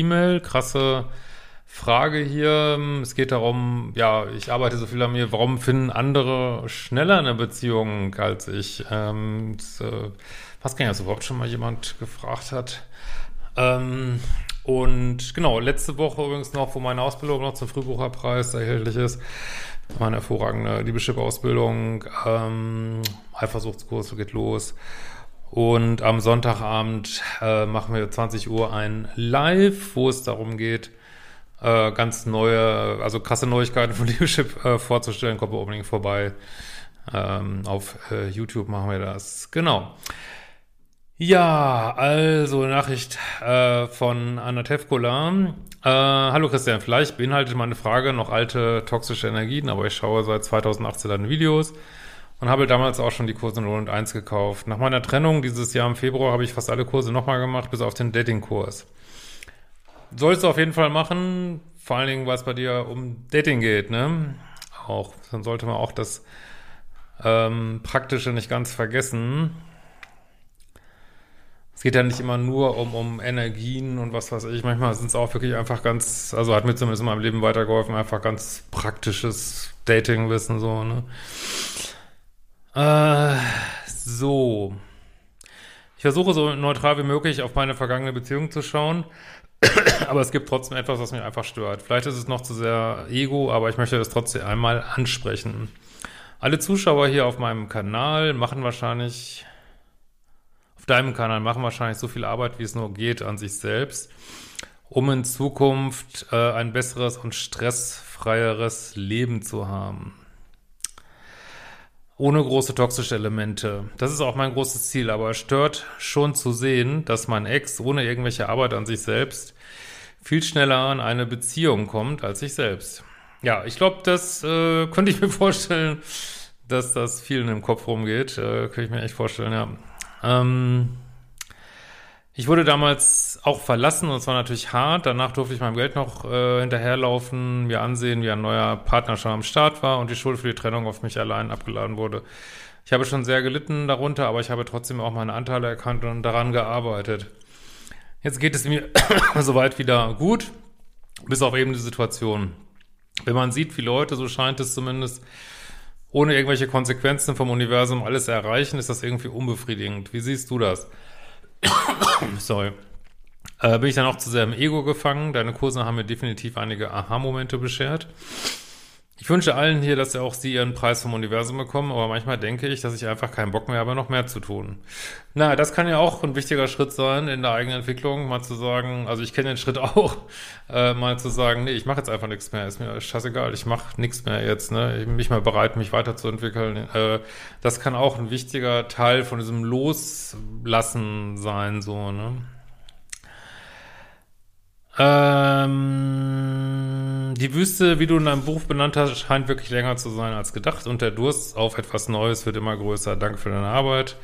E-Mail, krasse Frage hier. Es geht darum, ja, ich arbeite so viel an mir, warum finden andere schneller eine Beziehung als ich? Ähm, das, äh, was kann ja das überhaupt schon mal jemand gefragt hat? Ähm, und genau, letzte Woche übrigens noch, wo meine Ausbildung noch zum Frühbucherpreis erhältlich ist, meine hervorragende Liebeschip-Ausbildung, ähm, Eifersuchtskurs geht los. Und am Sonntagabend äh, machen wir 20 Uhr ein Live, wo es darum geht, äh, ganz neue, also krasse Neuigkeiten von Liebeschip äh, vorzustellen. Kommt unbedingt vorbei. Ähm, auf äh, YouTube machen wir das. Genau. Ja, also Nachricht äh, von Anna Tevkola. Äh, hallo Christian, vielleicht beinhaltet meine Frage noch alte toxische Energien, aber ich schaue seit 2018 deine Videos und habe damals auch schon die Kurse 0 und 1 gekauft. Nach meiner Trennung dieses Jahr im Februar habe ich fast alle Kurse nochmal gemacht, bis auf den Dating-Kurs. Sollst du auf jeden Fall machen, vor allen Dingen, weil es bei dir um Dating geht, ne? Auch, dann sollte man auch das ähm, Praktische nicht ganz vergessen. Es geht ja nicht immer nur um, um Energien und was weiß ich. Manchmal sind es auch wirklich einfach ganz, also hat mir zumindest in meinem Leben weitergeholfen, einfach ganz praktisches Datingwissen, so, ne? Äh, so. Ich versuche so neutral wie möglich auf meine vergangene Beziehung zu schauen, aber es gibt trotzdem etwas, was mich einfach stört. Vielleicht ist es noch zu sehr Ego, aber ich möchte das trotzdem einmal ansprechen. Alle Zuschauer hier auf meinem Kanal machen wahrscheinlich, auf deinem Kanal machen wahrscheinlich so viel Arbeit, wie es nur geht an sich selbst, um in Zukunft äh, ein besseres und stressfreieres Leben zu haben ohne große toxische Elemente. Das ist auch mein großes Ziel, aber es stört schon zu sehen, dass mein Ex ohne irgendwelche Arbeit an sich selbst viel schneller an eine Beziehung kommt als ich selbst. Ja, ich glaube, das äh, könnte ich mir vorstellen, dass das vielen im Kopf rumgeht. Äh, könnte ich mir echt vorstellen, ja. Ähm, ich wurde damals auch verlassen und es war natürlich hart. Danach durfte ich meinem Geld noch äh, hinterherlaufen, mir ansehen, wie ein neuer Partner schon am Start war und die Schuld für die Trennung auf mich allein abgeladen wurde. Ich habe schon sehr gelitten darunter, aber ich habe trotzdem auch meine Anteile erkannt und daran gearbeitet. Jetzt geht es mir soweit wieder gut, bis auf eben die Situation. Wenn man sieht, wie Leute, so scheint es zumindest, ohne irgendwelche Konsequenzen vom Universum alles erreichen, ist das irgendwie unbefriedigend. Wie siehst du das? Sorry. Äh, bin ich dann auch zu sehr im Ego gefangen? Deine Kurse haben mir definitiv einige Aha-Momente beschert. Ich wünsche allen hier, dass auch sie ihren Preis vom Universum bekommen, aber manchmal denke ich, dass ich einfach keinen Bock mehr habe, noch mehr zu tun. Na, das kann ja auch ein wichtiger Schritt sein in der eigenen Entwicklung, mal zu sagen, also ich kenne den Schritt auch, äh, mal zu sagen, nee, ich mache jetzt einfach nichts mehr, ist mir scheißegal, ich mache nichts mehr jetzt, ne, ich bin nicht mehr bereit, mich weiterzuentwickeln. Äh, das kann auch ein wichtiger Teil von diesem Loslassen sein, so, ne. Ähm, die Wüste, wie du in deinem Buch benannt hast, scheint wirklich länger zu sein als gedacht und der Durst auf etwas Neues wird immer größer. Danke für deine Arbeit.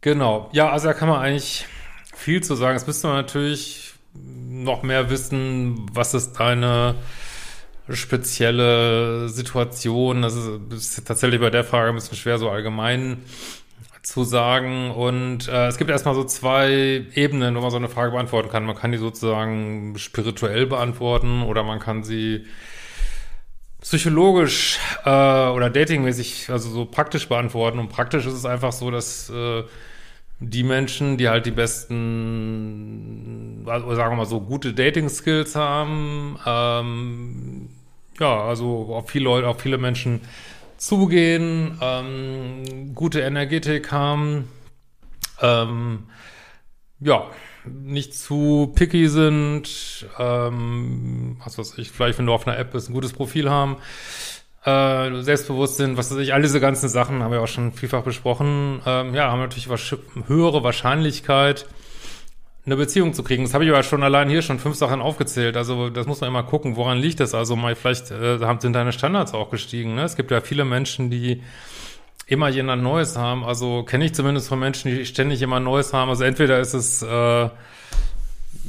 Genau. Ja, also da kann man eigentlich viel zu sagen. Jetzt müsste man natürlich noch mehr wissen, was ist deine spezielle Situation. Das ist, ist tatsächlich bei der Frage ein bisschen schwer, so allgemein zu sagen. Und äh, es gibt erstmal so zwei Ebenen, wo man so eine Frage beantworten kann. Man kann die sozusagen spirituell beantworten oder man kann sie psychologisch äh, oder datingmäßig, also so praktisch beantworten. Und praktisch ist es einfach so, dass äh, die Menschen, die halt die besten, also sagen wir mal so, gute Dating-Skills haben, ähm, ja, also auch viele Leute, auch viele Menschen zugehen, ähm, gute Energetik haben, ähm, ja, nicht zu picky sind, ähm, was weiß ich, vielleicht wenn du auf einer App bist, ein gutes Profil haben, äh, selbstbewusst sind, was weiß ich, all diese ganzen Sachen haben wir auch schon vielfach besprochen, ähm, ja, haben natürlich was, höhere Wahrscheinlichkeit, eine Beziehung zu kriegen. Das habe ich aber schon allein hier schon fünf Sachen aufgezählt. Also das muss man immer gucken, woran liegt das? Also mal vielleicht äh, sind deine Standards auch gestiegen. Ne? Es gibt ja viele Menschen, die immer jemand Neues haben. Also kenne ich zumindest von Menschen, die ständig jemand Neues haben. Also entweder ist es äh,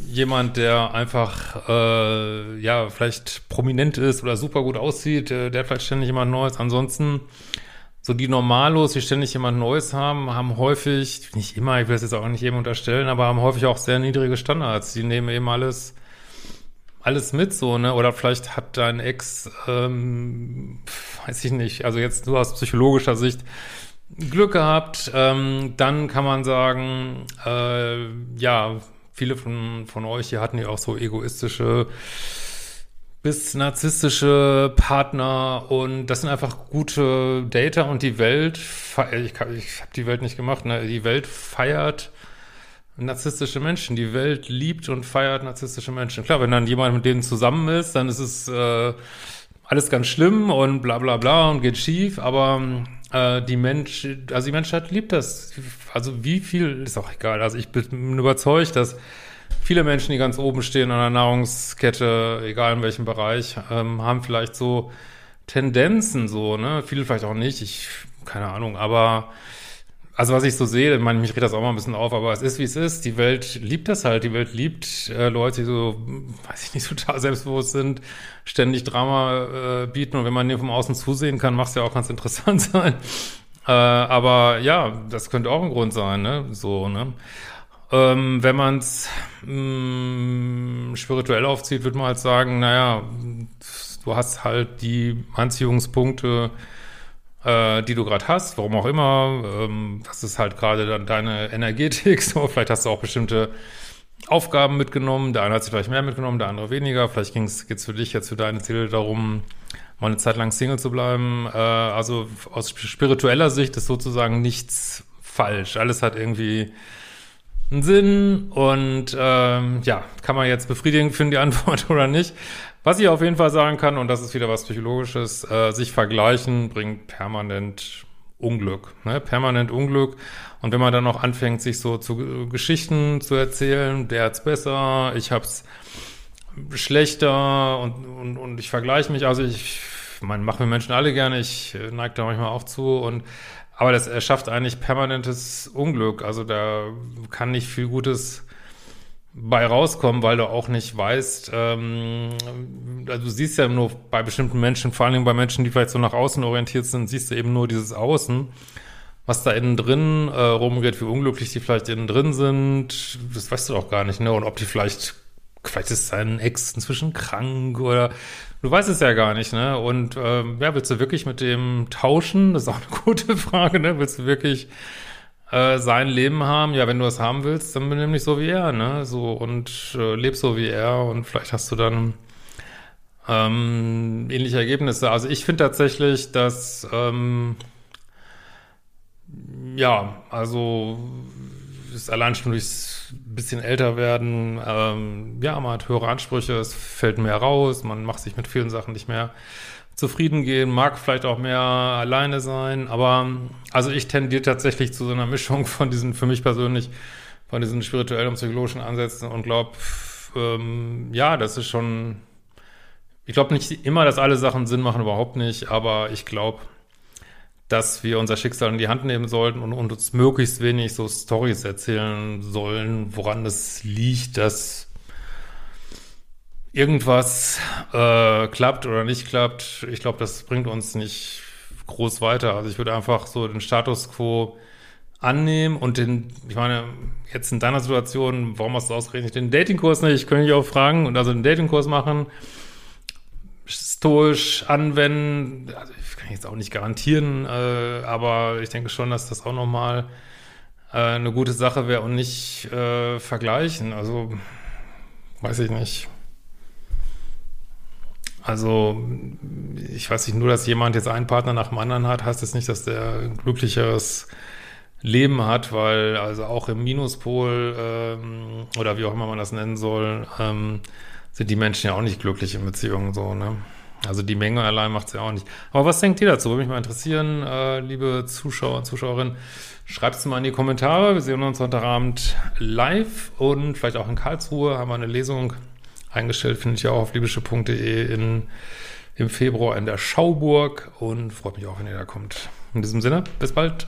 jemand, der einfach äh, ja vielleicht prominent ist oder super gut aussieht, äh, der hat vielleicht ständig jemand Neues. Ansonsten so die Normalos, die ständig jemand Neues haben, haben häufig, nicht immer, ich will es jetzt auch nicht jedem unterstellen, aber haben häufig auch sehr niedrige Standards. Die nehmen eben alles, alles mit so, ne? Oder vielleicht hat dein Ex, ähm, weiß ich nicht, also jetzt nur aus psychologischer Sicht Glück gehabt, ähm, dann kann man sagen, äh, ja, viele von, von euch hier hatten ja auch so egoistische bis narzisstische Partner und das sind einfach gute Data und die Welt, ich, ich habe die Welt nicht gemacht, ne? die Welt feiert narzisstische Menschen, die Welt liebt und feiert narzisstische Menschen. Klar, wenn dann jemand mit denen zusammen ist, dann ist es äh, alles ganz schlimm und bla bla bla und geht schief, aber äh, die Mensch, also die Menschheit liebt das. Also wie viel, ist auch egal, also ich bin überzeugt, dass viele Menschen, die ganz oben stehen an der Nahrungskette, egal in welchem Bereich, ähm, haben vielleicht so Tendenzen so, ne? Viele vielleicht auch nicht, ich, keine Ahnung, aber also was ich so sehe, ich meine, mich regt das auch mal ein bisschen auf, aber es ist, wie es ist. Die Welt liebt das halt. Die Welt liebt äh, Leute, die so, weiß ich nicht, total selbstbewusst sind, ständig Drama äh, bieten. Und wenn man dem vom Außen zusehen kann, macht es ja auch ganz interessant sein. Äh, aber ja, das könnte auch ein Grund sein, ne? So, ne? Ähm, wenn man es mm, spirituell aufzieht, würde man halt sagen, naja, du hast halt die Anziehungspunkte, äh, die du gerade hast, warum auch immer. Ähm, das ist halt gerade dann deine Energetik. So, vielleicht hast du auch bestimmte Aufgaben mitgenommen. Der eine hat sich vielleicht mehr mitgenommen, der andere weniger. Vielleicht geht es für dich jetzt für deine Ziele darum, mal eine Zeit lang Single zu bleiben. Äh, also aus spiritueller Sicht ist sozusagen nichts falsch. Alles hat irgendwie einen Sinn und ähm, ja, kann man jetzt befriedigend finden, die Antwort oder nicht. Was ich auf jeden Fall sagen kann, und das ist wieder was Psychologisches, äh, sich vergleichen bringt permanent Unglück, ne? permanent Unglück. Und wenn man dann noch anfängt, sich so zu Geschichten zu erzählen, der hat's besser, ich hab's schlechter und, und, und ich vergleiche mich, also ich, man macht mir Menschen alle gerne, ich äh, neige da manchmal auch zu und aber das erschafft eigentlich permanentes Unglück. Also da kann nicht viel Gutes bei rauskommen, weil du auch nicht weißt, ähm, also du siehst ja nur bei bestimmten Menschen, vor allen Dingen bei Menschen, die vielleicht so nach außen orientiert sind, siehst du eben nur dieses Außen. Was da innen drin äh, rumgeht, wie unglücklich die vielleicht innen drin sind, das weißt du doch gar nicht, ne? Und ob die vielleicht, vielleicht ist dein Ex inzwischen krank oder Du weißt es ja gar nicht, ne? Und ähm, ja, willst du wirklich mit dem tauschen? Das ist auch eine gute Frage, ne? Willst du wirklich äh, sein Leben haben? Ja, wenn du es haben willst, dann benimm dich so wie er, ne? So und äh, leb so wie er und vielleicht hast du dann ähm, ähnliche Ergebnisse. Also ich finde tatsächlich, dass ähm, ja, also ist allein schon durchs bisschen älter werden, ähm, ja, man hat höhere Ansprüche, es fällt mehr raus, man macht sich mit vielen Sachen nicht mehr zufrieden gehen, mag vielleicht auch mehr alleine sein, aber also ich tendiere tatsächlich zu so einer Mischung von diesen, für mich persönlich, von diesen spirituellen und psychologischen Ansätzen und glaube, ähm, ja, das ist schon, ich glaube nicht immer, dass alle Sachen Sinn machen, überhaupt nicht, aber ich glaube, dass wir unser Schicksal in die Hand nehmen sollten und, und uns möglichst wenig so Stories erzählen sollen, woran es liegt, dass irgendwas äh, klappt oder nicht klappt. Ich glaube, das bringt uns nicht groß weiter. Also ich würde einfach so den Status quo annehmen und den, ich meine, jetzt in deiner Situation, warum hast du ausgerechnet den Datingkurs nicht? Ich könnte dich auch fragen und also den Datingkurs machen, stoisch anwenden. Also kann ich jetzt auch nicht garantieren, äh, aber ich denke schon, dass das auch nochmal äh, eine gute Sache wäre und nicht äh, vergleichen. Also, weiß ich nicht. Also ich weiß nicht, nur dass jemand jetzt einen Partner nach dem anderen hat, heißt das nicht, dass der ein glücklicheres Leben hat, weil also auch im Minuspol ähm, oder wie auch immer man das nennen soll, ähm, sind die Menschen ja auch nicht glücklich in Beziehungen so, ne? Also die Menge allein macht es ja auch nicht. Aber was denkt ihr dazu? Würde mich mal interessieren, äh, liebe Zuschauer und Zuschauerinnen. Schreibt es mal in die Kommentare. Wir sehen uns heute Abend live und vielleicht auch in Karlsruhe haben wir eine Lesung eingestellt, finde ich auch auf libysche.de im Februar in der Schauburg und freut mich auch, wenn ihr da kommt. In diesem Sinne, bis bald.